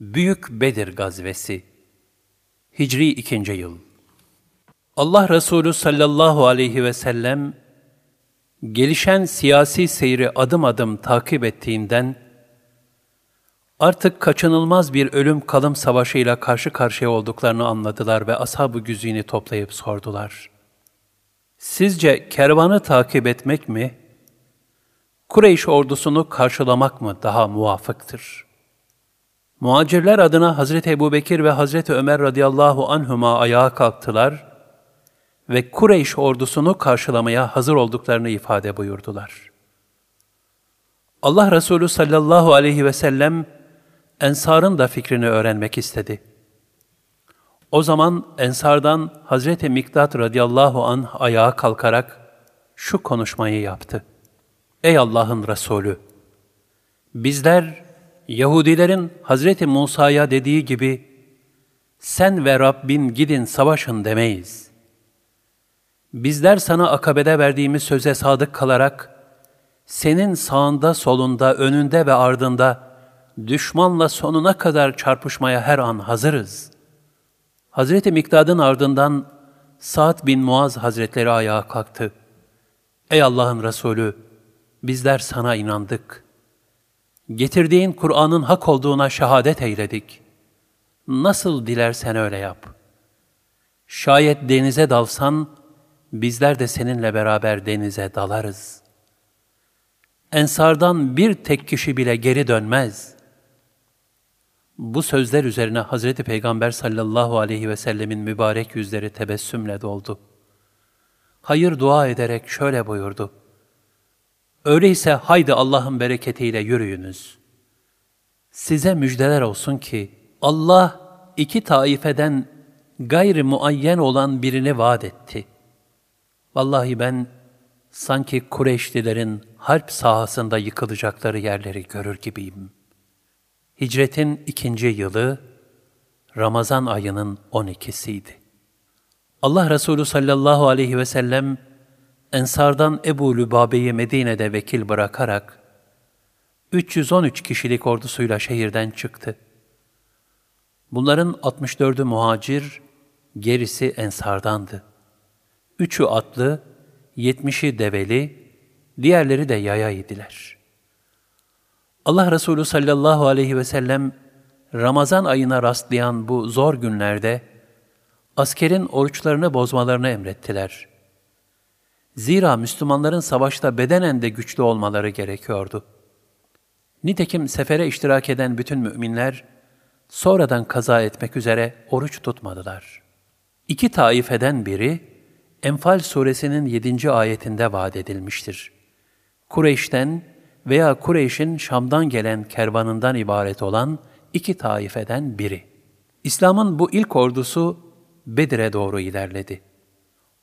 Büyük Bedir Gazvesi Hicri 2. Yıl Allah Resulü sallallahu aleyhi ve sellem gelişen siyasi seyri adım adım takip ettiğinden artık kaçınılmaz bir ölüm kalım savaşıyla karşı karşıya olduklarını anladılar ve ashab-ı güzini toplayıp sordular. Sizce kervanı takip etmek mi, Kureyş ordusunu karşılamak mı daha muvafıktır?'' Muhacirler adına Hazreti Ebubekir ve Hazreti Ömer radıyallahu anhuma ayağa kalktılar ve Kureyş ordusunu karşılamaya hazır olduklarını ifade buyurdular. Allah Resulü sallallahu aleyhi ve sellem Ensar'ın da fikrini öğrenmek istedi. O zaman Ensar'dan Hazreti Miktat radıyallahu anh ayağa kalkarak şu konuşmayı yaptı. Ey Allah'ın Resulü! Bizler Yahudilerin Hazreti Musa'ya dediği gibi sen ve Rabbin gidin savaşın demeyiz. Bizler sana akabede verdiğimiz söze sadık kalarak senin sağında, solunda, önünde ve ardında düşmanla sonuna kadar çarpışmaya her an hazırız. Hazreti Miktad'ın ardından Sa'd bin Muaz Hazretleri ayağa kalktı. Ey Allah'ın Resulü, bizler sana inandık.'' Getirdiğin Kur'an'ın hak olduğuna şehadet eyledik. Nasıl dilersen öyle yap. Şayet denize dalsan, bizler de seninle beraber denize dalarız. Ensardan bir tek kişi bile geri dönmez. Bu sözler üzerine Hazreti Peygamber sallallahu aleyhi ve sellemin mübarek yüzleri tebessümle doldu. Hayır dua ederek şöyle buyurdu. Öyleyse haydi Allah'ın bereketiyle yürüyünüz. Size müjdeler olsun ki Allah iki taifeden gayri muayyen olan birini vaat etti. Vallahi ben sanki Kureyşlilerin harp sahasında yıkılacakları yerleri görür gibiyim. Hicretin ikinci yılı Ramazan ayının on ikisiydi. Allah Resulü sallallahu aleyhi ve sellem Ensardan Ebu Lübabe'yi Medine'de vekil bırakarak 313 kişilik ordusuyla şehirden çıktı. Bunların 64'ü muhacir, gerisi ensardandı. Üçü atlı, yetmişi develi, diğerleri de yaya idiler. Allah Resulü sallallahu aleyhi ve sellem Ramazan ayına rastlayan bu zor günlerde askerin oruçlarını bozmalarını emrettiler.'' Zira Müslümanların savaşta bedenen de güçlü olmaları gerekiyordu. Nitekim sefere iştirak eden bütün müminler, sonradan kaza etmek üzere oruç tutmadılar. İki taifeden biri, Enfal suresinin yedinci ayetinde vaat edilmiştir. Kureyş'ten veya Kureyş'in Şam'dan gelen kervanından ibaret olan iki taifeden biri. İslam'ın bu ilk ordusu Bedir'e doğru ilerledi.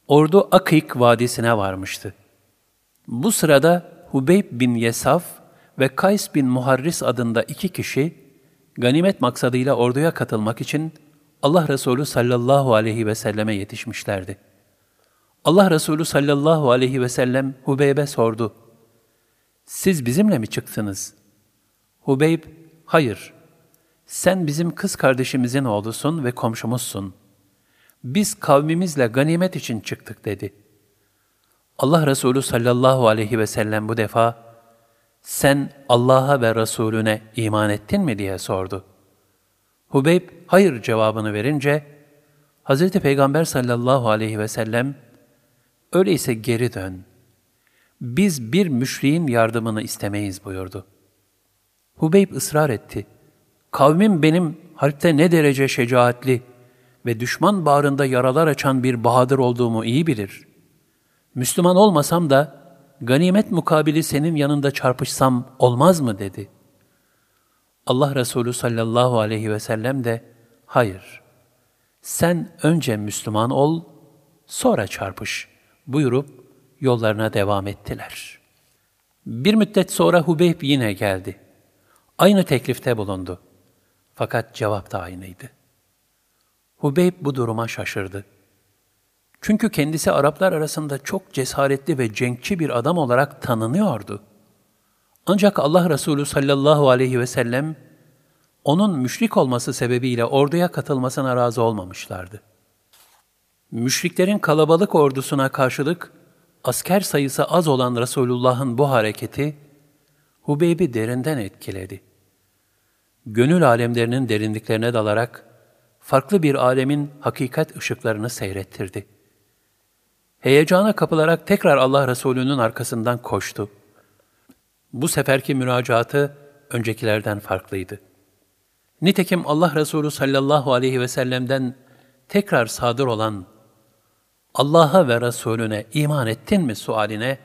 Ordu Akik Vadisi'ne varmıştı. Bu sırada Hubeyb bin Yesaf ve Kays bin Muharris adında iki kişi ganimet maksadıyla orduya katılmak için Allah Resulü sallallahu aleyhi ve selleme yetişmişlerdi. Allah Resulü sallallahu aleyhi ve sellem Hubeyb'e sordu. Siz bizimle mi çıktınız? Hubeyb, hayır. Sen bizim kız kardeşimizin oğlusun ve komşumuzsun.'' Biz kavmimizle ganimet için çıktık dedi. Allah Resulü sallallahu aleyhi ve sellem bu defa, sen Allah'a ve Resulüne iman ettin mi diye sordu. Hubeyb hayır cevabını verince, Hz. Peygamber sallallahu aleyhi ve sellem, öyleyse geri dön. Biz bir müşriğin yardımını istemeyiz buyurdu. Hubeyb ısrar etti. Kavmim benim harpte ne derece şecaatli, ve düşman bağrında yaralar açan bir bahadır olduğumu iyi bilir. Müslüman olmasam da ganimet mukabili senin yanında çarpışsam olmaz mı dedi. Allah Resulü sallallahu aleyhi ve sellem de hayır sen önce Müslüman ol sonra çarpış buyurup yollarına devam ettiler. Bir müddet sonra Hubeyb yine geldi. Aynı teklifte bulundu. Fakat cevap da aynıydı. Hubeyb bu duruma şaşırdı. Çünkü kendisi Araplar arasında çok cesaretli ve cenkçi bir adam olarak tanınıyordu. Ancak Allah Resulü sallallahu aleyhi ve sellem onun müşrik olması sebebiyle orduya katılmasına razı olmamışlardı. Müşriklerin kalabalık ordusuna karşılık asker sayısı az olan Resulullah'ın bu hareketi Hubeyb'i derinden etkiledi. Gönül alemlerinin derinliklerine dalarak farklı bir alemin hakikat ışıklarını seyrettirdi. Heyecana kapılarak tekrar Allah Resulü'nün arkasından koştu. Bu seferki müracaatı öncekilerden farklıydı. Nitekim Allah Resulü sallallahu aleyhi ve sellem'den tekrar sadır olan Allah'a ve Resulüne iman ettin mi sualine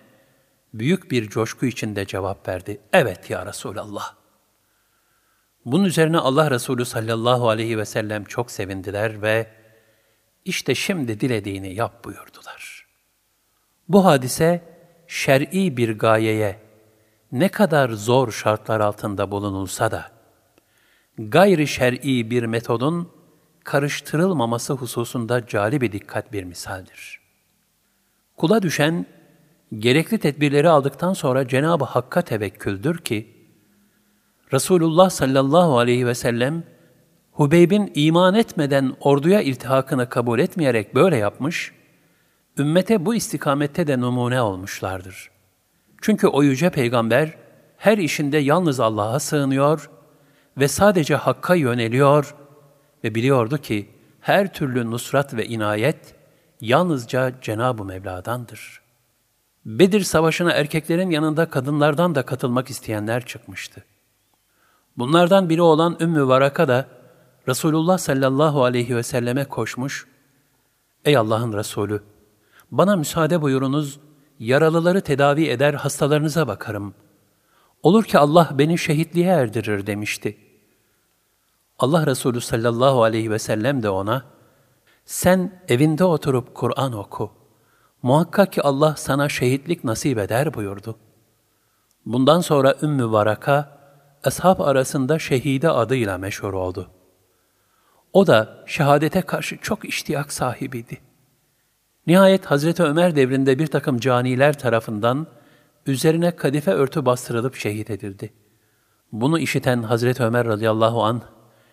büyük bir coşku içinde cevap verdi. Evet ya Resulallah. Bunun üzerine Allah Resulü sallallahu aleyhi ve sellem çok sevindiler ve işte şimdi dilediğini yap buyurdular. Bu hadise şer'i bir gayeye ne kadar zor şartlar altında bulunulsa da gayri şer'i bir metodun karıştırılmaması hususunda cali bir dikkat bir misaldir. Kula düşen, gerekli tedbirleri aldıktan sonra Cenab-ı Hakk'a tevekküldür ki, Resulullah sallallahu aleyhi ve sellem, Hubeyb'in iman etmeden orduya iltihakını kabul etmeyerek böyle yapmış, ümmete bu istikamette de numune olmuşlardır. Çünkü o yüce peygamber, her işinde yalnız Allah'a sığınıyor ve sadece Hakk'a yöneliyor ve biliyordu ki her türlü nusrat ve inayet yalnızca Cenab-ı Mevla'dandır. Bedir Savaşı'na erkeklerin yanında kadınlardan da katılmak isteyenler çıkmıştı. Bunlardan biri olan Ümmü Varaka da Resulullah sallallahu aleyhi ve selleme koşmuş, Ey Allah'ın Resulü! Bana müsaade buyurunuz, yaralıları tedavi eder, hastalarınıza bakarım. Olur ki Allah beni şehitliğe erdirir demişti.'' Allah Resulü sallallahu aleyhi ve sellem de ona, sen evinde oturup Kur'an oku. Muhakkak ki Allah sana şehitlik nasip eder buyurdu. Bundan sonra Ümmü Varaka, ashab arasında şehide adıyla meşhur oldu. O da şehadete karşı çok iştiyak sahibiydi. Nihayet Hazreti Ömer devrinde bir takım caniler tarafından üzerine kadife örtü bastırılıp şehit edildi. Bunu işiten Hazreti Ömer radıyallahu anh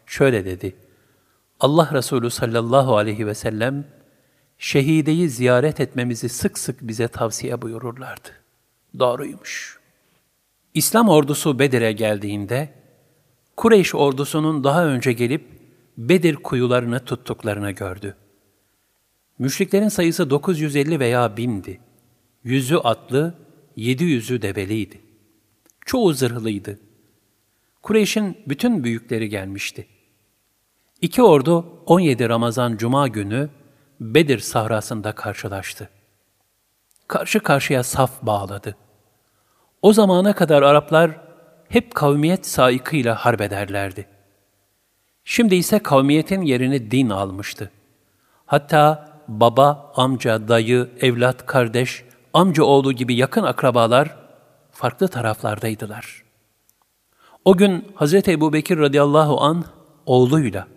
şöyle dedi. Allah Resulü sallallahu aleyhi ve sellem şehideyi ziyaret etmemizi sık sık bize tavsiye buyururlardı. Doğruymuş. İslam ordusu Bedir'e geldiğinde Kureyş ordusunun daha önce gelip Bedir kuyularını tuttuklarını gördü. Müşriklerin sayısı 950 veya 1000'di. Yüzü atlı, yedi yüzü debeliydi. Çoğu zırhlıydı. Kureyş'in bütün büyükleri gelmişti. İki ordu 17 Ramazan Cuma günü Bedir sahrasında karşılaştı. Karşı karşıya saf bağladı. O zamana kadar Araplar hep kavmiyet saikıyla harbederlerdi. Şimdi ise kavmiyetin yerini din almıştı. Hatta baba, amca, dayı, evlat, kardeş, amca oğlu gibi yakın akrabalar farklı taraflardaydılar. O gün Hz. Ebu Bekir radıyallahu an oğluyla,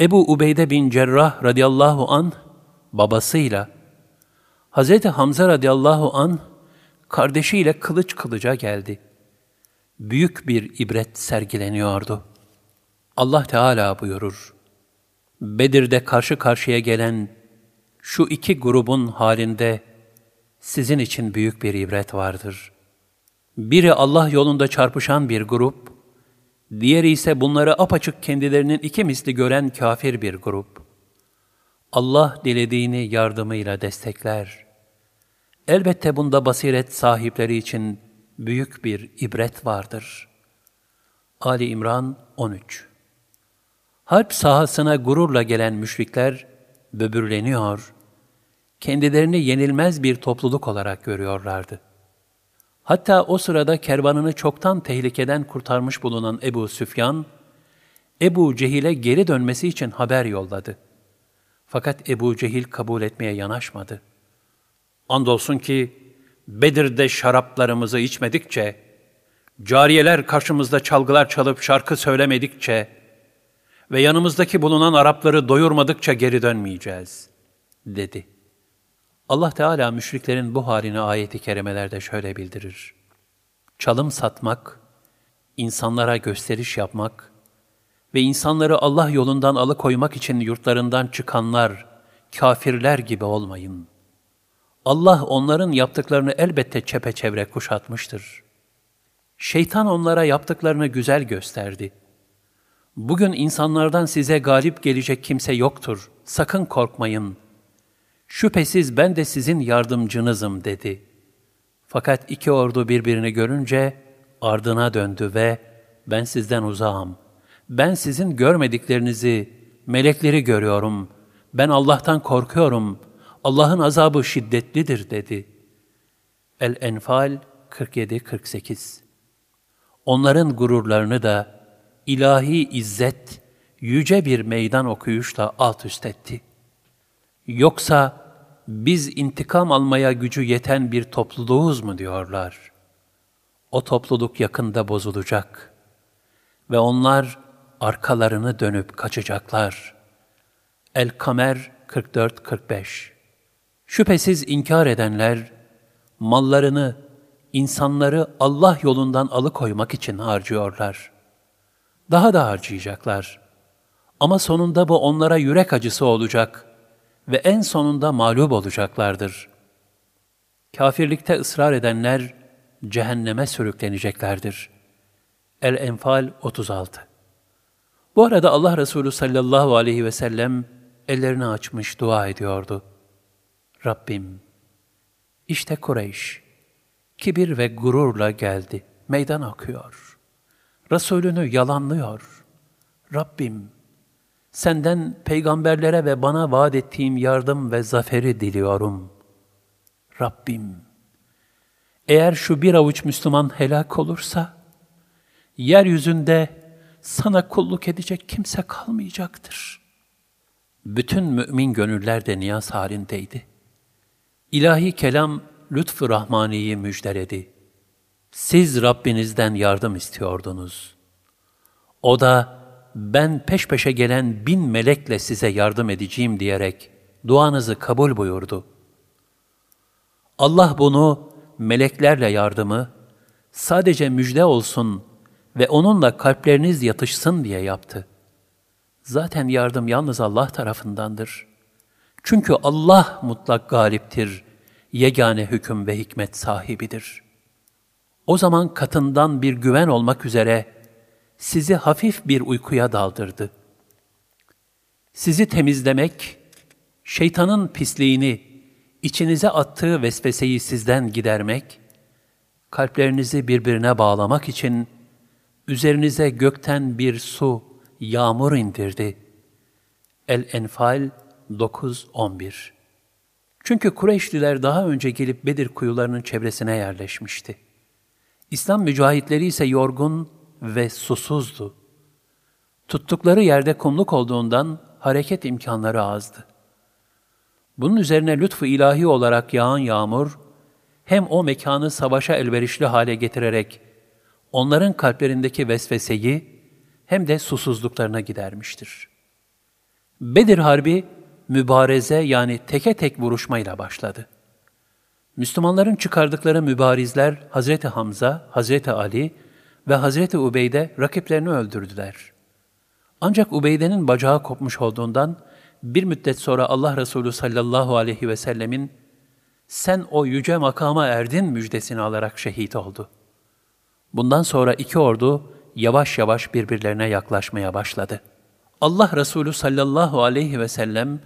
Ebu Ubeyde bin Cerrah radıyallahu an babasıyla, Hz. Hamza radıyallahu an kardeşiyle kılıç kılıca geldi. Büyük bir ibret sergileniyordu. Allah Teala buyurur, Bedir'de karşı karşıya gelen şu iki grubun halinde sizin için büyük bir ibret vardır. Biri Allah yolunda çarpışan bir grup, Diğeri ise bunları apaçık kendilerinin iki misli gören kafir bir grup. Allah dilediğini yardımıyla destekler. Elbette bunda basiret sahipleri için büyük bir ibret vardır. Ali İmran 13 Harp sahasına gururla gelen müşrikler böbürleniyor, kendilerini yenilmez bir topluluk olarak görüyorlardı. Hatta o sırada kervanını çoktan tehlikeden kurtarmış bulunan Ebu Süfyan, Ebu Cehil'e geri dönmesi için haber yolladı. Fakat Ebu Cehil kabul etmeye yanaşmadı. Andolsun ki Bedir'de şaraplarımızı içmedikçe, cariyeler karşımızda çalgılar çalıp şarkı söylemedikçe ve yanımızdaki bulunan Arapları doyurmadıkça geri dönmeyeceğiz, dedi.'' Allah Teala müşriklerin bu halini ayeti kerimelerde şöyle bildirir. Çalım satmak, insanlara gösteriş yapmak ve insanları Allah yolundan alıkoymak için yurtlarından çıkanlar, kafirler gibi olmayın. Allah onların yaptıklarını elbette çepeçevre kuşatmıştır. Şeytan onlara yaptıklarını güzel gösterdi. Bugün insanlardan size galip gelecek kimse yoktur. Sakın korkmayın. Şüphesiz ben de sizin yardımcınızım dedi. Fakat iki ordu birbirini görünce ardına döndü ve ben sizden uzağım. Ben sizin görmediklerinizi, melekleri görüyorum. Ben Allah'tan korkuyorum. Allah'ın azabı şiddetlidir dedi. El-Enfal 47-48 Onların gururlarını da ilahi izzet, yüce bir meydan okuyuşla alt üst etti. Yoksa biz intikam almaya gücü yeten bir topluluğuz mu diyorlar. O topluluk yakında bozulacak ve onlar arkalarını dönüp kaçacaklar. El-Kamer 44-45 Şüphesiz inkar edenler, mallarını, insanları Allah yolundan alıkoymak için harcıyorlar. Daha da harcayacaklar. Ama sonunda bu onlara yürek acısı olacak ve en sonunda mağlup olacaklardır. Kafirlikte ısrar edenler cehenneme sürükleneceklerdir. El-Enfal 36 Bu arada Allah Resulü sallallahu aleyhi ve sellem ellerini açmış dua ediyordu. Rabbim, işte Kureyş, kibir ve gururla geldi, meydan akıyor. Resulünü yalanlıyor. Rabbim, senden peygamberlere ve bana vaat ettiğim yardım ve zaferi diliyorum. Rabbim, eğer şu bir avuç Müslüman helak olursa, yeryüzünde sana kulluk edecek kimse kalmayacaktır. Bütün mümin gönüller de niyaz halindeydi. İlahi kelam lütfu Rahmani'yi müjdeledi. Siz Rabbinizden yardım istiyordunuz. O da ben peş peşe gelen bin melekle size yardım edeceğim diyerek duanızı kabul buyurdu. Allah bunu meleklerle yardımı sadece müjde olsun ve onunla kalpleriniz yatışsın diye yaptı. Zaten yardım yalnız Allah tarafındandır. Çünkü Allah mutlak galiptir, yegane hüküm ve hikmet sahibidir. O zaman katından bir güven olmak üzere sizi hafif bir uykuya daldırdı. Sizi temizlemek, şeytanın pisliğini, içinize attığı vesveseyi sizden gidermek, kalplerinizi birbirine bağlamak için üzerinize gökten bir su, yağmur indirdi. El-Enfal 9-11 Çünkü Kureyşliler daha önce gelip Bedir kuyularının çevresine yerleşmişti. İslam mücahitleri ise yorgun ve susuzdu. Tuttukları yerde kumluk olduğundan hareket imkanları azdı. Bunun üzerine lütfu ilahi olarak yağan yağmur, hem o mekanı savaşa elverişli hale getirerek onların kalplerindeki vesveseyi hem de susuzluklarına gidermiştir. Bedir Harbi, mübareze yani teke tek vuruşmayla başladı. Müslümanların çıkardıkları mübarizler Hazreti Hamza, Hazreti Ali ve Hazreti Ubeyde rakiplerini öldürdüler. Ancak Ubeyde'nin bacağı kopmuş olduğundan bir müddet sonra Allah Resulü sallallahu aleyhi ve sellemin sen o yüce makama erdin müjdesini alarak şehit oldu. Bundan sonra iki ordu yavaş yavaş birbirlerine yaklaşmaya başladı. Allah Resulü sallallahu aleyhi ve sellem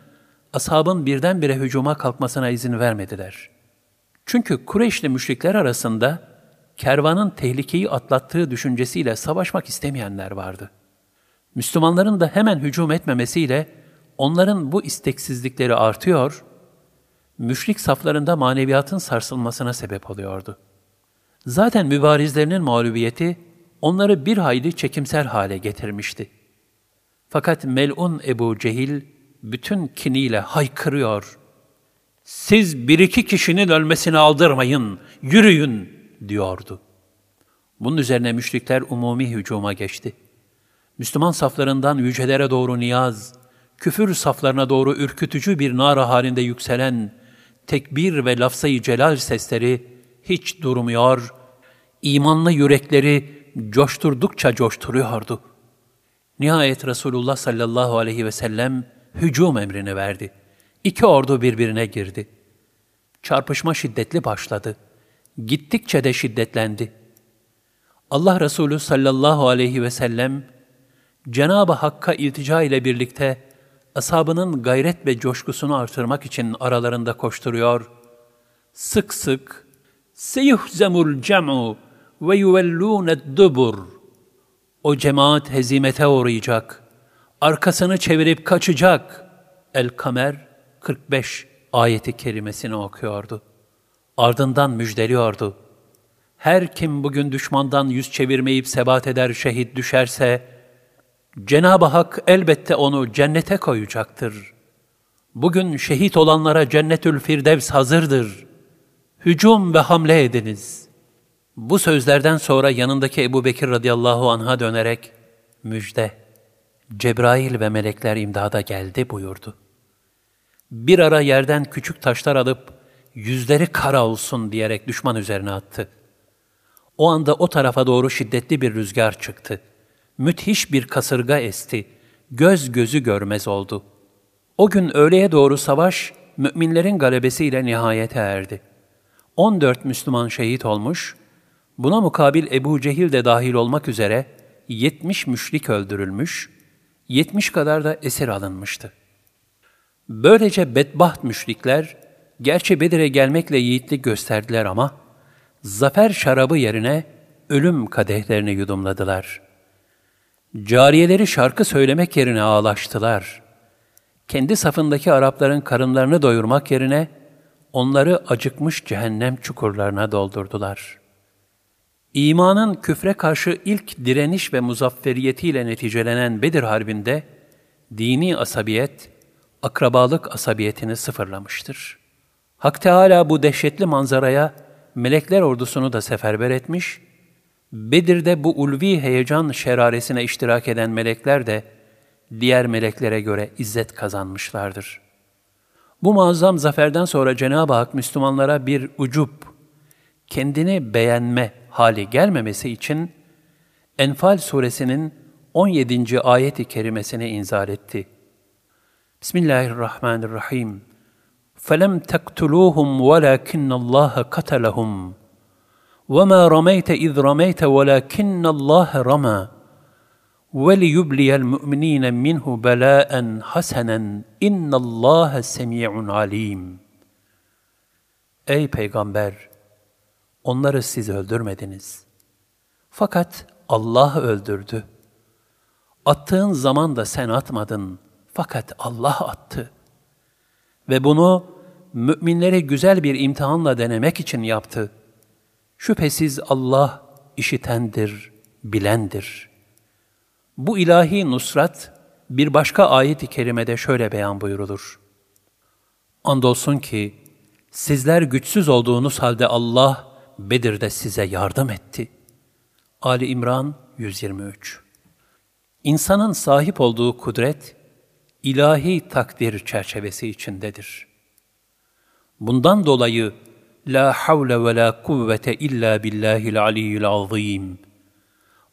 ashabın birdenbire hücuma kalkmasına izin vermediler. Çünkü Kureyşli müşrikler arasında kervanın tehlikeyi atlattığı düşüncesiyle savaşmak istemeyenler vardı. Müslümanların da hemen hücum etmemesiyle onların bu isteksizlikleri artıyor, müşrik saflarında maneviyatın sarsılmasına sebep oluyordu. Zaten mübarizlerinin mağlubiyeti onları bir hayli çekimser hale getirmişti. Fakat melun Ebu Cehil bütün kiniyle haykırıyor. Siz bir iki kişinin ölmesini aldırmayın, yürüyün diyordu. Bunun üzerine müşrikler umumi hücuma geçti. Müslüman saflarından yücelere doğru niyaz, küfür saflarına doğru ürkütücü bir nara halinde yükselen tekbir ve lafzayı celal sesleri hiç durmuyor, imanlı yürekleri coşturdukça coşturuyordu. Nihayet Resulullah sallallahu aleyhi ve sellem hücum emrini verdi. İki ordu birbirine girdi. Çarpışma şiddetli başladı. Gittikçe de şiddetlendi. Allah Resulü sallallahu aleyhi ve sellem Cenab-ı Hakk'a iltica ile birlikte ashabının gayret ve coşkusunu artırmak için aralarında koşturuyor. Sık sık seyuhzemul cem'u ve yuvellûned dubur o cemaat hezimete uğrayacak. Arkasını çevirip kaçacak. El-Kamer 45 ayeti kerimesini okuyordu. Ardından müjdeliyordu. Her kim bugün düşmandan yüz çevirmeyip sebat eder şehit düşerse, Cenab-ı Hak elbette onu cennete koyacaktır. Bugün şehit olanlara cennetül firdevs hazırdır. Hücum ve hamle ediniz. Bu sözlerden sonra yanındaki Ebu Bekir radıyallahu anh'a dönerek, müjde, Cebrail ve melekler imdada geldi buyurdu. Bir ara yerden küçük taşlar alıp, yüzleri kara olsun diyerek düşman üzerine attı. O anda o tarafa doğru şiddetli bir rüzgar çıktı. Müthiş bir kasırga esti. Göz gözü görmez oldu. O gün öğleye doğru savaş, müminlerin galebesiyle nihayete erdi. 14 Müslüman şehit olmuş, buna mukabil Ebu Cehil de dahil olmak üzere 70 müşrik öldürülmüş, 70 kadar da esir alınmıştı. Böylece bedbaht müşrikler, gerçi Bedir'e gelmekle yiğitlik gösterdiler ama, zafer şarabı yerine ölüm kadehlerini yudumladılar. Cariyeleri şarkı söylemek yerine ağlaştılar. Kendi safındaki Arapların karınlarını doyurmak yerine, onları acıkmış cehennem çukurlarına doldurdular. İmanın küfre karşı ilk direniş ve muzafferiyetiyle neticelenen Bedir Harbi'nde, dini asabiyet, akrabalık asabiyetini sıfırlamıştır. Hak Teala bu dehşetli manzaraya melekler ordusunu da seferber etmiş, Bedir'de bu ulvi heyecan şeraresine iştirak eden melekler de diğer meleklere göre izzet kazanmışlardır. Bu muazzam zaferden sonra Cenab-ı Hak Müslümanlara bir ucup, kendini beğenme hali gelmemesi için Enfal suresinin 17. ayeti kerimesini inzal etti. Bismillahirrahmanirrahim. فَلَمْ تَقْتُلُوهُمْ وَلَكِنَّ اللّٰهَ قَتَلَهُمْ وَمَا رَمَيْتَ اِذْ رَمَيْتَ وَلَكِنَّ اللّٰهَ رَمَى وَلِيُبْلِيَ الْمُؤْمِنِينَ مِنْهُ بَلَاءً حَسَنًا اِنَّ اللّٰهَ سَمِيعٌ عَلِيمٌ Ey Peygamber! Onları siz öldürmediniz. Fakat Allah öldürdü. Attığın zaman da sen atmadın. Fakat Allah attı. Ve bunu müminleri güzel bir imtihanla denemek için yaptı. Şüphesiz Allah işitendir, bilendir. Bu ilahi nusrat bir başka ayet-i kerimede şöyle beyan buyurulur. Andolsun ki sizler güçsüz olduğunuz halde Allah Bedir'de size yardım etti. Ali İmran 123 İnsanın sahip olduğu kudret, ilahi takdir çerçevesi içindedir. Bundan dolayı La havle ve la kuvvete illa billahil aliyyil azim.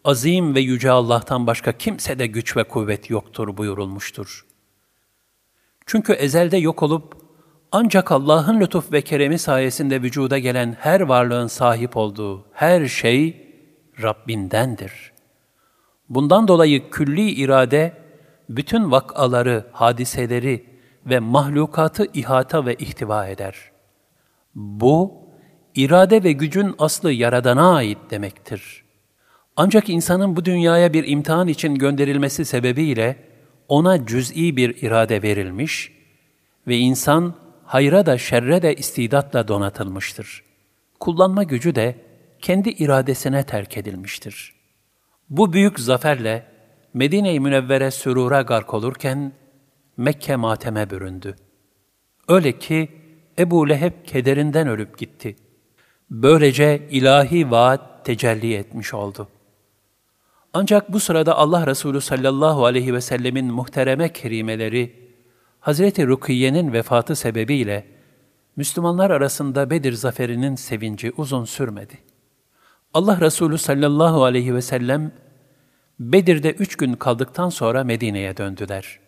Azim ve yüce Allah'tan başka kimsede güç ve kuvvet yoktur buyurulmuştur. Çünkü ezelde yok olup ancak Allah'ın lütuf ve keremi sayesinde vücuda gelen her varlığın sahip olduğu her şey Rabbindendir. Bundan dolayı külli irade bütün vakaları, hadiseleri ve mahlukatı ihata ve ihtiva eder. Bu, irade ve gücün aslı Yaradan'a ait demektir. Ancak insanın bu dünyaya bir imtihan için gönderilmesi sebebiyle ona cüz'i bir irade verilmiş ve insan hayra da şerre de istidatla donatılmıştır. Kullanma gücü de kendi iradesine terk edilmiştir. Bu büyük zaferle Medine-i Münevvere sürura gark olurken Mekke mateme büründü. Öyle ki Ebu Leheb kederinden ölüp gitti. Böylece ilahi vaat tecelli etmiş oldu. Ancak bu sırada Allah Resulü sallallahu aleyhi ve sellemin muhtereme kerimeleri Hazreti Rukiye'nin vefatı sebebiyle Müslümanlar arasında Bedir zaferinin sevinci uzun sürmedi. Allah Resulü sallallahu aleyhi ve sellem Bedir'de üç gün kaldıktan sonra Medine'ye döndüler.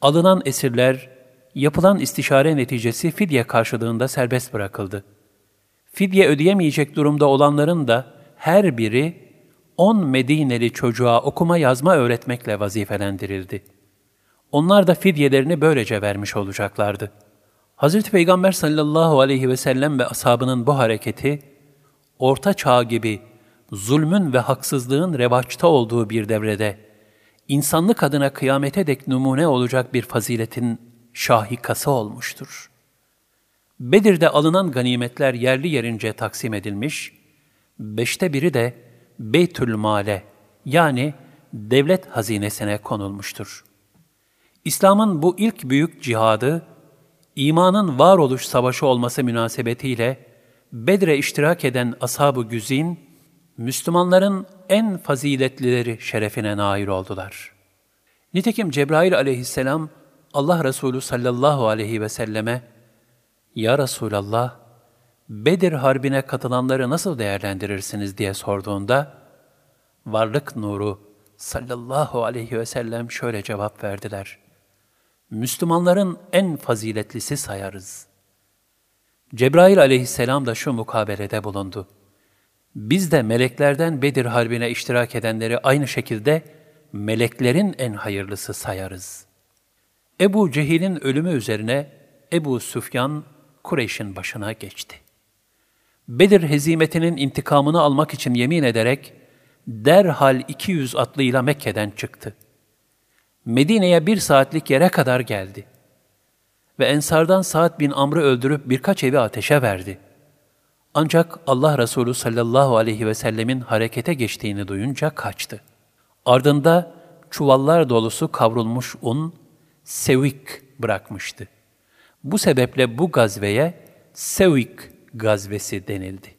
Alınan esirler, yapılan istişare neticesi fidye karşılığında serbest bırakıldı. Fidye ödeyemeyecek durumda olanların da her biri on Medineli çocuğa okuma yazma öğretmekle vazifelendirildi. Onlar da fidyelerini böylece vermiş olacaklardı. Hazreti Peygamber sallallahu aleyhi ve sellem ve ashabının bu hareketi, orta çağ gibi zulmün ve haksızlığın revaçta olduğu bir devrede, insanlık adına kıyamete dek numune olacak bir faziletin şahikası olmuştur. Bedir'de alınan ganimetler yerli yerince taksim edilmiş, beşte biri de Beytül Male yani devlet hazinesine konulmuştur. İslam'ın bu ilk büyük cihadı, imanın varoluş savaşı olması münasebetiyle Bedre iştirak eden ashab-ı güzin, Müslümanların en faziletlileri şerefine nail oldular. Nitekim Cebrail aleyhisselam Allah Resulü sallallahu aleyhi ve selleme Ya Resulallah, Bedir Harbi'ne katılanları nasıl değerlendirirsiniz diye sorduğunda, varlık nuru sallallahu aleyhi ve sellem şöyle cevap verdiler. Müslümanların en faziletlisi sayarız. Cebrail aleyhisselam da şu mukabelede bulundu. Biz de meleklerden Bedir Harbi'ne iştirak edenleri aynı şekilde meleklerin en hayırlısı sayarız. Ebu Cehil'in ölümü üzerine Ebu Süfyan Kureyş'in başına geçti. Bedir hezimetinin intikamını almak için yemin ederek derhal 200 atlıyla Mekke'den çıktı. Medine'ye bir saatlik yere kadar geldi. Ve Ensardan Sa'd bin Amr'ı öldürüp birkaç evi ateşe verdi. Ancak Allah Resulü sallallahu aleyhi ve sellemin harekete geçtiğini duyunca kaçtı. Ardında çuvallar dolusu kavrulmuş un, sevik bırakmıştı. Bu sebeple bu gazveye Sevik gazvesi denildi.